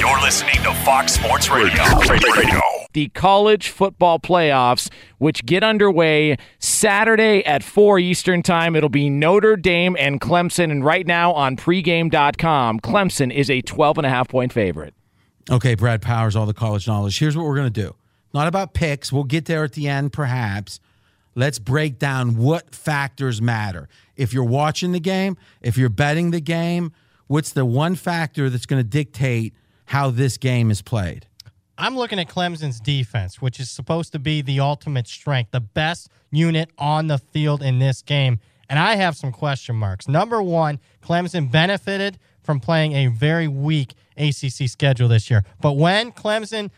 You're listening to Fox Sports Radio. Radio. The college football playoffs, which get underway Saturday at 4 Eastern Time. It'll be Notre Dame and Clemson. And right now on pregame.com, Clemson is a 12 and a half point favorite. Okay, Brad Powers, all the college knowledge. Here's what we're going to do. Not about picks. We'll get there at the end, perhaps. Let's break down what factors matter. If you're watching the game, if you're betting the game, what's the one factor that's going to dictate how this game is played? I'm looking at Clemson's defense, which is supposed to be the ultimate strength, the best unit on the field in this game. And I have some question marks. Number one, Clemson benefited from playing a very weak ACC schedule this year. But when Clemson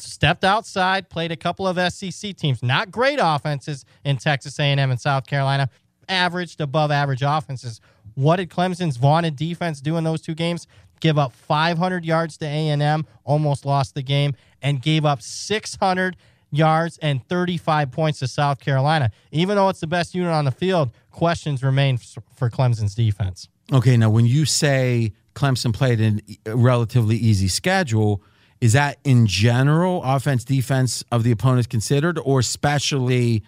stepped outside, played a couple of SEC teams, not great offenses in Texas A&M and South Carolina, averaged above average offenses. What did Clemson's vaunted defense do in those two games? Give up 500 yards to A&M, almost lost the game, and gave up 600 yards and 35 points to South Carolina. Even though it's the best unit on the field, questions remain for Clemson's defense. Okay, now when you say Clemson played a relatively easy schedule, is that in general offense defense of the opponents considered or especially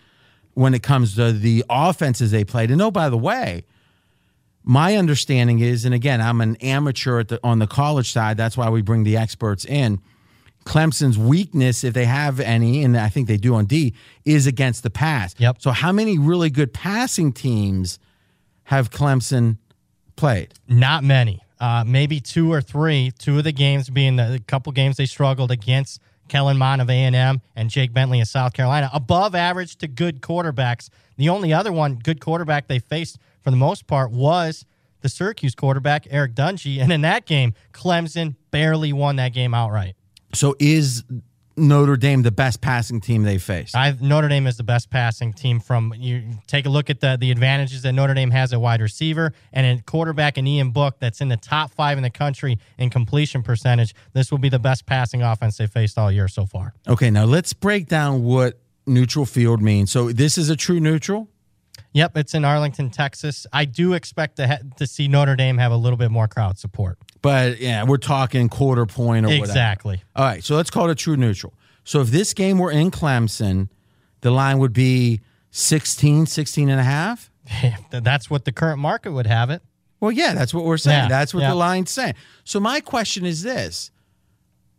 when it comes to the offenses they played? And oh by the way, my understanding is, and again, I'm an amateur the, on the college side. That's why we bring the experts in. Clemson's weakness, if they have any, and I think they do on D, is against the pass. Yep. So, how many really good passing teams have Clemson played? Not many. Uh, maybe two or three. Two of the games being the, the couple games they struggled against Kellen Mond of A&M and Jake Bentley of South Carolina. Above average to good quarterbacks. The only other one, good quarterback they faced for the most part, was the Syracuse quarterback, Eric Dungey. And in that game, Clemson barely won that game outright. So is Notre Dame the best passing team they faced? i Notre Dame is the best passing team from you take a look at the the advantages that Notre Dame has at wide receiver and a quarterback in Ian Book that's in the top five in the country in completion percentage. This will be the best passing offense they faced all year so far. Okay, now let's break down what neutral field means. So this is a true neutral? Yep, it's in Arlington, Texas. I do expect to ha- to see Notre Dame have a little bit more crowd support. But yeah, we're talking quarter point or exactly. Whatever. All right, so let's call it a true neutral. So if this game were in Clemson, the line would be 16, 16 and a half? that's what the current market would have it. Well, yeah, that's what we're saying. Yeah, that's what yeah. the line's saying. So my question is this.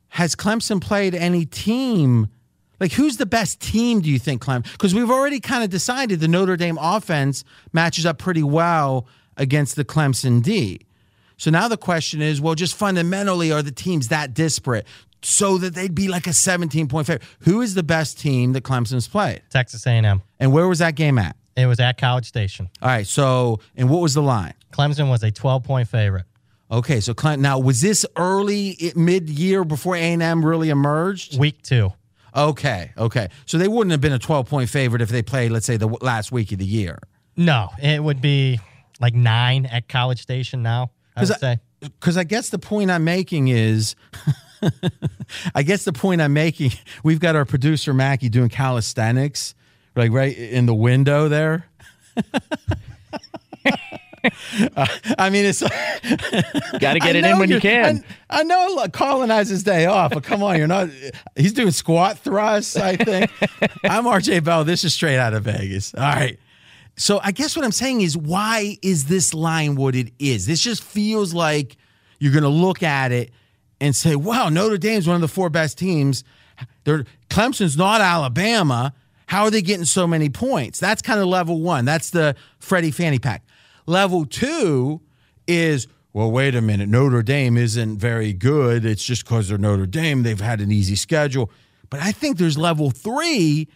Has Clemson played any team Like, who's the best team, do you think, Clem? Because we've already kind of decided the Notre Dame offense matches up pretty well against the Clemson D. So now the question is well, just fundamentally, are the teams that disparate so that they'd be like a 17 point favorite? Who is the best team that Clemson's played? Texas A&M. And where was that game at? It was at College Station. All right. So, and what was the line? Clemson was a 12 point favorite. Okay. So, Clem, now was this early, mid year before A&M really emerged? Week two. Okay. Okay. So they wouldn't have been a 12 point favorite if they played, let's say, the last week of the year. No, it would be like nine at College Station now. I would say. Because I guess the point I'm making is, I guess the point I'm making, we've got our producer Mackie doing calisthenics, like right in the window there. Uh, I mean, it's Got to get I it in when you can. I, I know look, Colin has his day off, but come on, you're not. He's doing squat thrusts. I think. I'm RJ Bell. This is straight out of Vegas. All right. So I guess what I'm saying is, why is this line what it is? This just feels like you're going to look at it and say, "Wow, Notre Dame's one of the four best teams. They're Clemson's not Alabama. How are they getting so many points?" That's kind of level one. That's the Freddie Fanny Pack. Level two is, well, wait a minute. Notre Dame isn't very good. It's just because they're Notre Dame. They've had an easy schedule. But I think there's level three,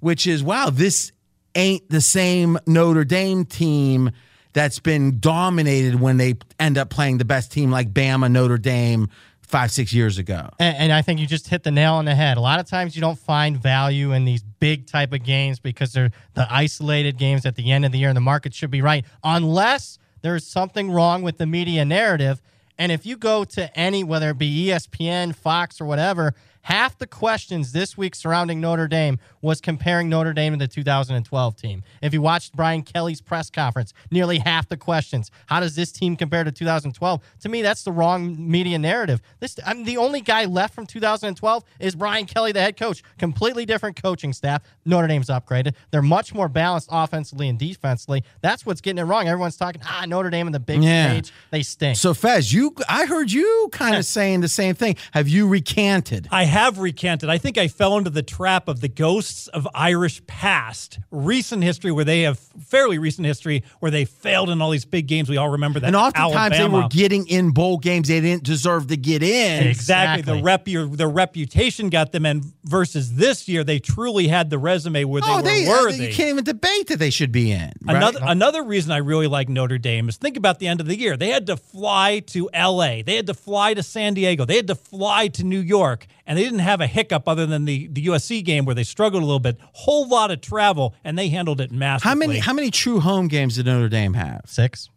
which is, wow, this ain't the same Notre Dame team that's been dominated when they end up playing the best team like Bama, Notre Dame five, six years ago. And, and I think you just hit the nail on the head. A lot of times you don't find value in these big type of games because they're the isolated games at the end of the year and the market should be right unless there's something wrong with the media narrative. And if you go to any, whether it be ESPN, Fox, or whatever, half the questions this week surrounding Notre Dame was comparing Notre Dame to the 2012 team. If you watched Brian Kelly's press conference, nearly half the questions, how does this team compare to 2012? To me, that's the wrong media narrative. This, I'm the only guy left from 2012 is Brian Kelly, the head coach. Completely different coaching staff. Notre Dame's upgraded. They're much more balanced offensively and defensively. That's what's getting it wrong. Everyone's talking, ah, Notre Dame in the big Yeah. stage, they stink. So Fez, you I heard you kind of saying the same thing. Have you recanted? I have recanted. I think I fell into the trap of the ghosts of Irish past, recent history where they have fairly recent history where they failed in all these big games. We all remember that. and oftentimes they were getting in bowl games they didn't deserve to get in. Exactly. The rep the reputation got them in versus this year they truly had the resume where they oh, were they, uh, worthy. you can't even debate that they should be in. right? Another another reason I really like Notre Dame is think about the end of the year. They had to fly to LA. They had to fly to San Diego. They had to fly to New York. And they didn't have a hiccup other than the, the USC game where they struggled a little bit. Whole lot of travel and they handled it masterfully. How many how many true home games did Notre Dame have? Six.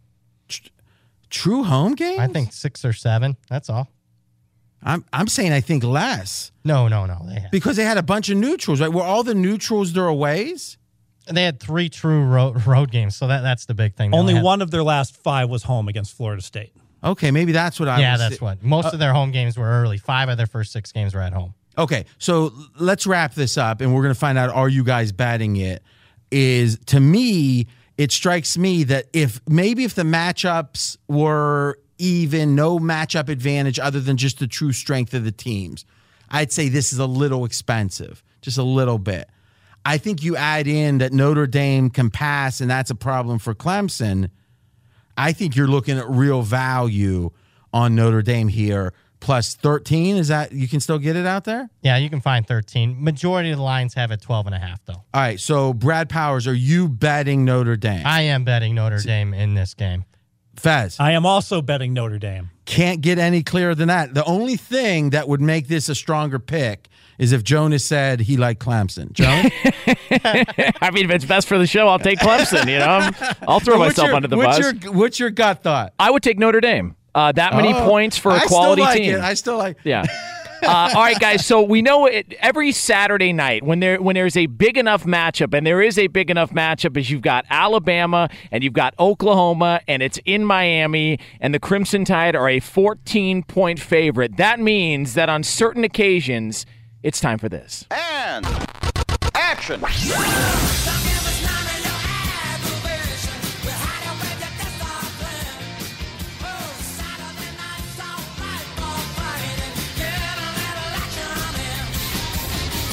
True home games? I think six or seven. That's all. I'm I'm saying I think less. No, no, no. They had, Because they had a bunch of neutrals, right? Were all the neutrals their aways? they had three true road, road games, so that that's the big thing. They Only had- one of their last five was home against Florida State. Okay, maybe that's what I Yeah, that's what. Most uh, of their home games were early. Five of their first six games were at home. Okay, so let's wrap this up and we're going to find out are you guys batting it? Is to me, it strikes me that if maybe if the matchups were even, no matchup advantage other than just the true strength of the teams, I'd say this is a little expensive, just a little bit. I think you add in that Notre Dame can pass and that's a problem for Clemson. I think you're looking at real value on Notre Dame here. Plus 13, is that you can still get it out there? Yeah, you can find 13. Majority of the lines have it 12 and a half, though. All right, so Brad Powers, are you betting Notre Dame? I am betting Notre Dame in this game. Fez, I am also betting Notre Dame. can't get any clearer than that. The only thing that would make this a stronger pick is if Jonas said he liked Clemson. Jonas? I mean, if it's best for the show, I'll take Clemson. You know, I'll throw myself your- under the what's bus. Your, what's your gut thought? I would take Notre Dame. Uh, that many Oh, points for a I quality still like team. It. I still like Yeah. Uh, all right, guys. So we know it, every Saturday night when there when there's a big enough matchup, and there is a big enough matchup, as you've got Alabama and you've got Oklahoma, and it's in Miami, and the Crimson Tide are a 14 point favorite. That means that on certain occasions, it's time for this. And action.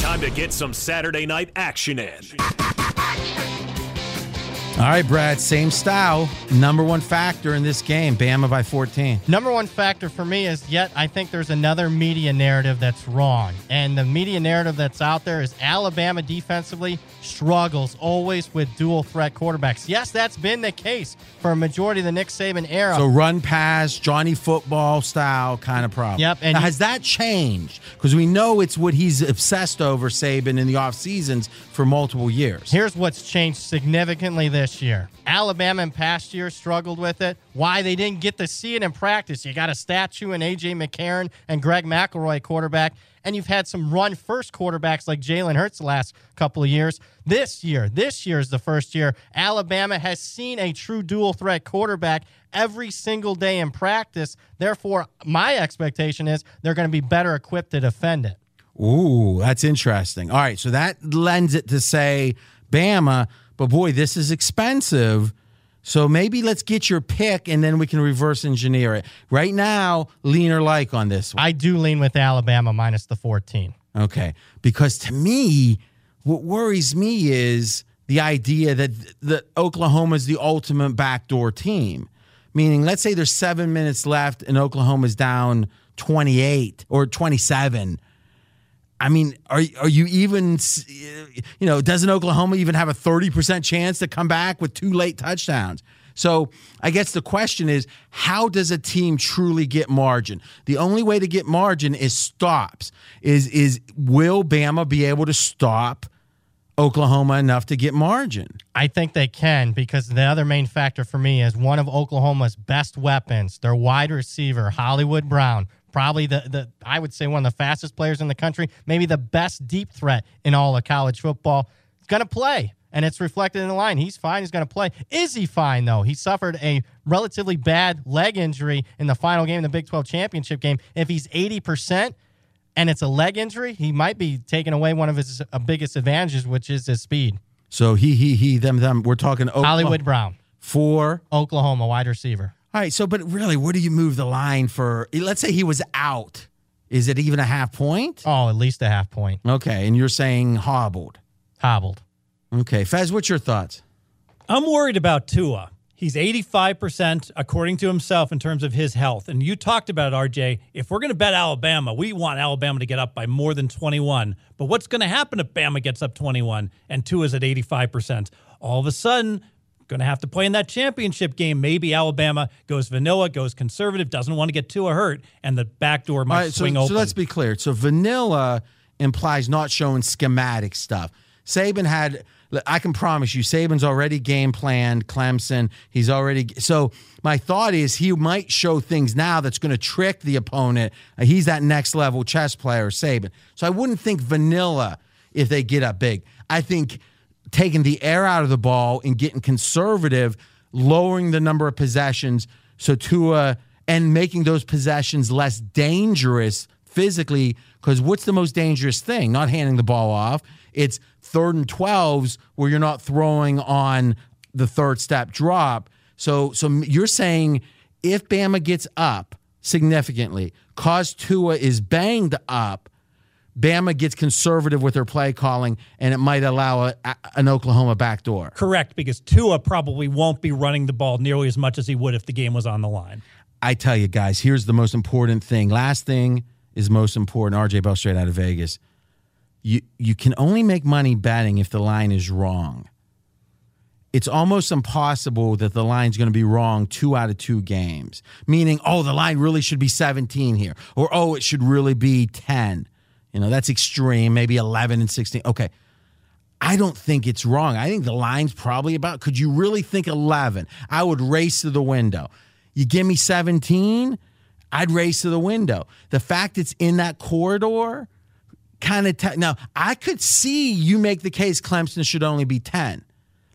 Time Time to get some Saturday night action in. All right, Brad, same style. Number one factor in this game, Bama by 14. Number one factor for me is yet I think there's another media narrative that's wrong. And the media narrative that's out there is Alabama defensively struggles always with dual threat quarterbacks. Yes, that's been the case for a majority of the Nick Saban era. So run pass, Johnny football style kind of problem. Yep, and now, has that changed? Because we know it's what he's obsessed over, Saban, in the off seasons for multiple years. Here's what's changed significantly this year. Alabama in past years struggled with it. Why they didn't get to see it in practice. You got a statue in AJ McCarron and Greg McElroy quarterback, and you've had some run first quarterbacks like Jalen Hurts the last couple of years. This year, this year is the first year Alabama has seen a true dual threat quarterback every single day in practice. Therefore, my expectation is they're going to be better equipped to defend it. Ooh, that's interesting. All right, so that lends it to say Bama, but boy, this is expensive. So maybe let's get your pick and then we can reverse engineer it. Right now, lean or like on this one. I do lean with Alabama minus the 14. Okay. Because to me, what worries me is the idea that that Oklahoma is the ultimate backdoor team. Meaning, let's say there's seven minutes left and Oklahoma's down 28 or 27. I mean, are are you even? You know, doesn't Oklahoma even have a thirty percent chance to come back with two late touchdowns? So I guess the question is, how does a team truly get margin? The only way to get margin is stops. Is is will Bama be able to stop Oklahoma enough to get margin? I think they can because the other main factor for me is one of Oklahoma's best weapons, their wide receiver, Hollywood Brown. Probably the, the I would say one of the fastest players in the country, maybe the best deep threat in all of college football. He's going to play, and it's reflected in the line. He's fine. He's going to play. Is he fine, though? He suffered a relatively bad leg injury in the final game of the Big 12 championship game. If he's 80%, and it's a leg injury, he might be taking away one of his uh, biggest advantages, which is his speed. So he he he them them. We're talking Oklahoma. Hollywood Brown for Oklahoma wide receiver. All right. So, but really, where do you move the line for? Let's say he was out. Is it even a half point? Oh, at least a half point. Okay, and you're saying hobbled. Hobbled. Okay, Fez, what's your thoughts? I'm worried about Tua. He's 85% according to himself in terms of his health. And you talked about it, RJ. If we're going to bet Alabama, we want Alabama to get up by more than 21. But what's going to happen if Bama gets up 21 and Tua's at 85%? All of a sudden, going to have to play in that championship game. Maybe Alabama goes vanilla, goes conservative, doesn't want to get Tua hurt, and the back door might right, so, swing open. so let's be clear. So vanilla implies not showing schematic stuff. Saban had. I can promise you, Saban's already game planned Clemson. He's already. So my thought is he might show things now that's going to trick the opponent. Uh, he's that next level chess player, Saban. So I wouldn't think vanilla if they get up big. I think taking the air out of the ball and getting conservative, lowering the number of possessions, so Tua and making those possessions less dangerous physically. Because what's the most dangerous thing? Not handing the ball off. It's third and twelves where you're not throwing on the third step drop. So, so you're saying if Bama gets up significantly, cause Tua is banged up, Bama gets conservative with their play calling, and it might allow a, a- an Oklahoma backdoor. Correct, because Tua probably won't be running the ball nearly as much as he would if the game was on the line. I tell you guys, here's the most important thing. Last thing is most important. RJ Bell straight out of Vegas. You you can only make money betting if the line is wrong. It's almost impossible that the line's going to be wrong two out of two games. Meaning, oh, the line really should be 17 here, or oh, it should really be 10. You know, that's extreme. Maybe 11 and 16. Okay. I don't think it's wrong. I think the line's probably about. Could you really think 11? I would race to the window. You give me 17, I'd race to the window. The fact it's in that corridor kind of. Now, I could see you make the case Clemson should only be 10.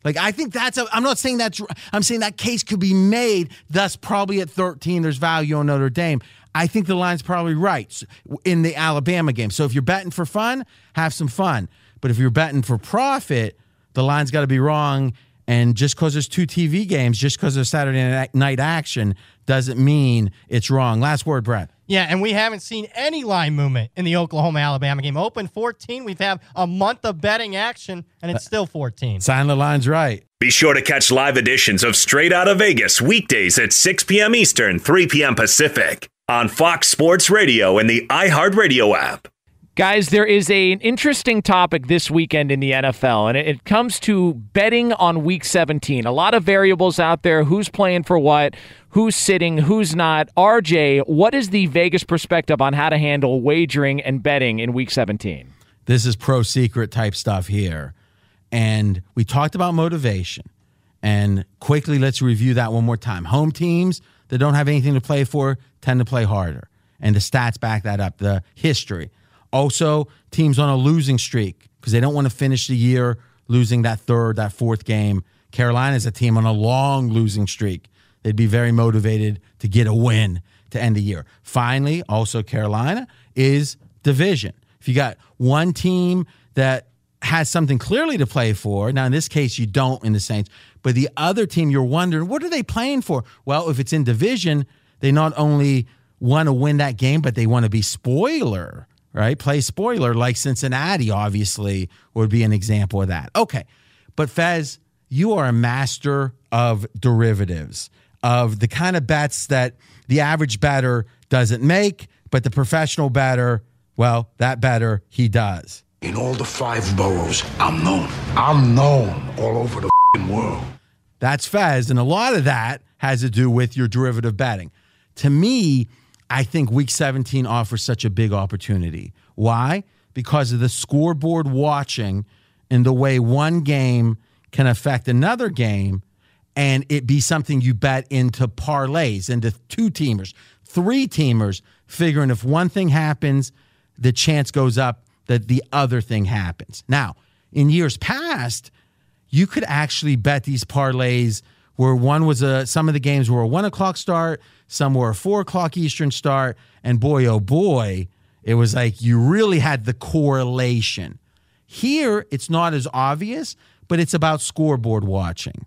Like, I think that's a. I'm not saying that's. I'm saying that case could be made, thus, probably at 13, there's value on Notre Dame. I think the line's probably right in the Alabama game. So if you're betting for fun, have some fun. But if you're betting for profit, the line's got to be wrong. And just because there's two TV games, just because there's Saturday night- night action, doesn't mean it's wrong. Last word, Brett. Yeah, and we haven't seen any line movement in the Oklahoma Alabama game. Open 14. We've had a month of betting action, and it's uh, still 14. Sign the line's right. Be sure to catch live editions of Straight Outta Vegas weekdays at 6 p.m. Eastern, 3 p.m. Pacific on Fox Sports Radio and the iHeartRadio app. Guys, there is a, an interesting topic this weekend in the NFL, and it, it comes to betting on week 17. A lot of variables out there who's playing for what, who's sitting, who's not. RJ, what is the Vegas perspective on how to handle wagering and betting in week 17? This is pro secret type stuff here. And we talked about motivation. And quickly, let's review that one more time. Home teams that don't have anything to play for tend to play harder. And the stats back that up, the history. Also, teams on a losing streak because they don't want to finish the year losing that third, that fourth game. Carolina's a team on a long losing streak. They'd be very motivated to get a win to end the year. Finally, also Carolina is division. If you got one team that has something clearly to play for, now in this case you don't in the Saints, but the other team you're wondering, what are they playing for? Well, if it's in division, they not only want to win that game, but they want to be spoiler, right? Play spoiler like Cincinnati, obviously, would be an example of that. Okay. But Fez, you are a master of derivatives, of the kind of bets that the average batter doesn't make, but the professional batter, well, that batter, he does. In all the five boroughs, I'm known. I'm known all over the world. That's Fez. And a lot of that has to do with your derivative betting. To me, I think week 17 offers such a big opportunity. Why? Because of the scoreboard watching and the way one game can affect another game and it be something you bet into parlays, into two teamers, three teamers, figuring if one thing happens, the chance goes up that the other thing happens. Now, in years past, you could actually bet these parlays where one was a some of the games were a one o'clock start, some were a four o'clock Eastern start, and boy oh boy, it was like you really had the correlation. Here, it's not as obvious, but it's about scoreboard watching.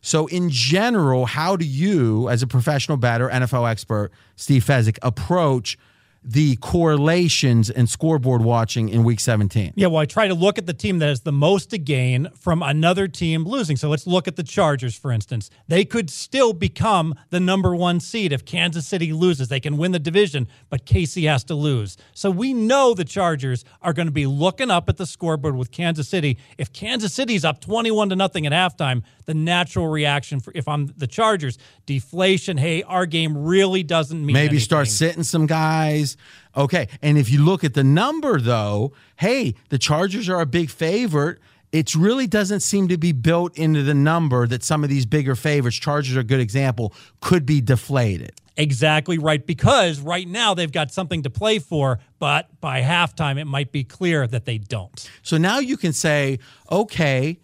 So, in general, how do you, as a professional batter, NFL expert, Steve Fezzik, approach the correlations and scoreboard watching in week 17? Yeah, well, I try to look at the team that has the most to gain from another team losing. So let's look at the Chargers, for instance. They could still become the number one seed if Kansas City loses. They can win the division, but KC has to lose. So we know the Chargers are going to be looking up at the scoreboard with Kansas City. If Kansas City's up 21 to nothing at halftime, the natural reaction for if I'm the Chargers, deflation, hey, our game really doesn't mean Maybe anything. start sitting some guys. Okay. And if you look at the number, though, hey, the Chargers are a big favorite. It really doesn't seem to be built into the number that some of these bigger favorites, Chargers are a good example, could be deflated. Exactly right. Because right now they've got something to play for, but by halftime it might be clear that they don't. So now you can say, okay,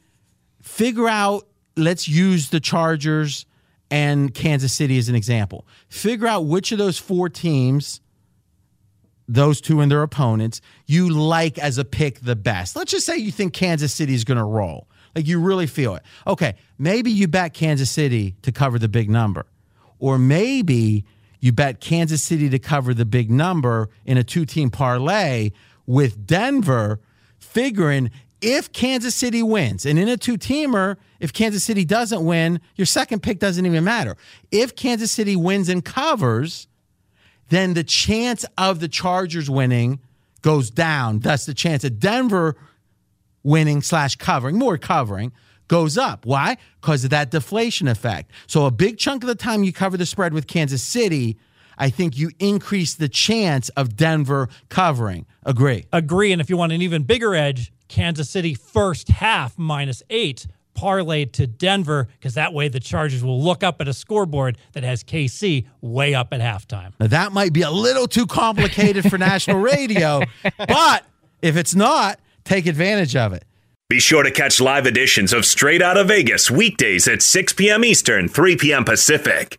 figure out, let's use the Chargers and Kansas City as an example. Figure out which of those four teams, those two and their opponents, you like as a pick the best. Let's just say you think Kansas City is going to roll. Like you really feel it. Okay, maybe you bet Kansas City to cover the big number. Or maybe you bet Kansas City to cover the big number in a two team parlay with Denver, figuring if Kansas City wins, and in a two teamer, if Kansas City doesn't win, your second pick doesn't even matter. If Kansas City wins and covers, then the chance of the Chargers winning goes down. Thus, the chance of Denver winning slash covering, more covering, goes up. Why? Because of that deflation effect. So, a big chunk of the time you cover the spread with Kansas City, I think you increase the chance of Denver covering. Agree. Agree. And if you want an even bigger edge, Kansas City first half minus eight parlayed to Denver because that way the Chargers will look up at a scoreboard that has KC way up at halftime. Now, that might be a little too complicated for national radio, but if it's not, take advantage of it. Be sure to catch live editions of Straight Outta Vegas weekdays at 6 p.m. Eastern, 3 p.m. Pacific.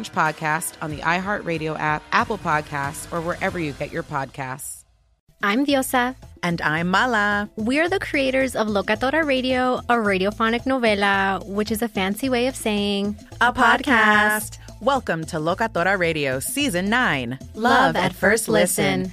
podcast on the iHeartRadio app, Apple Podcasts, or wherever you get your podcasts. I'm Diosa. And I'm Mala. We're the creators of Locatora Radio, a radiophonic novela, which is a fancy way of saying a podcast. Welcome to Locatora Radio Season 9 Love, Love at, at, First listen. listen.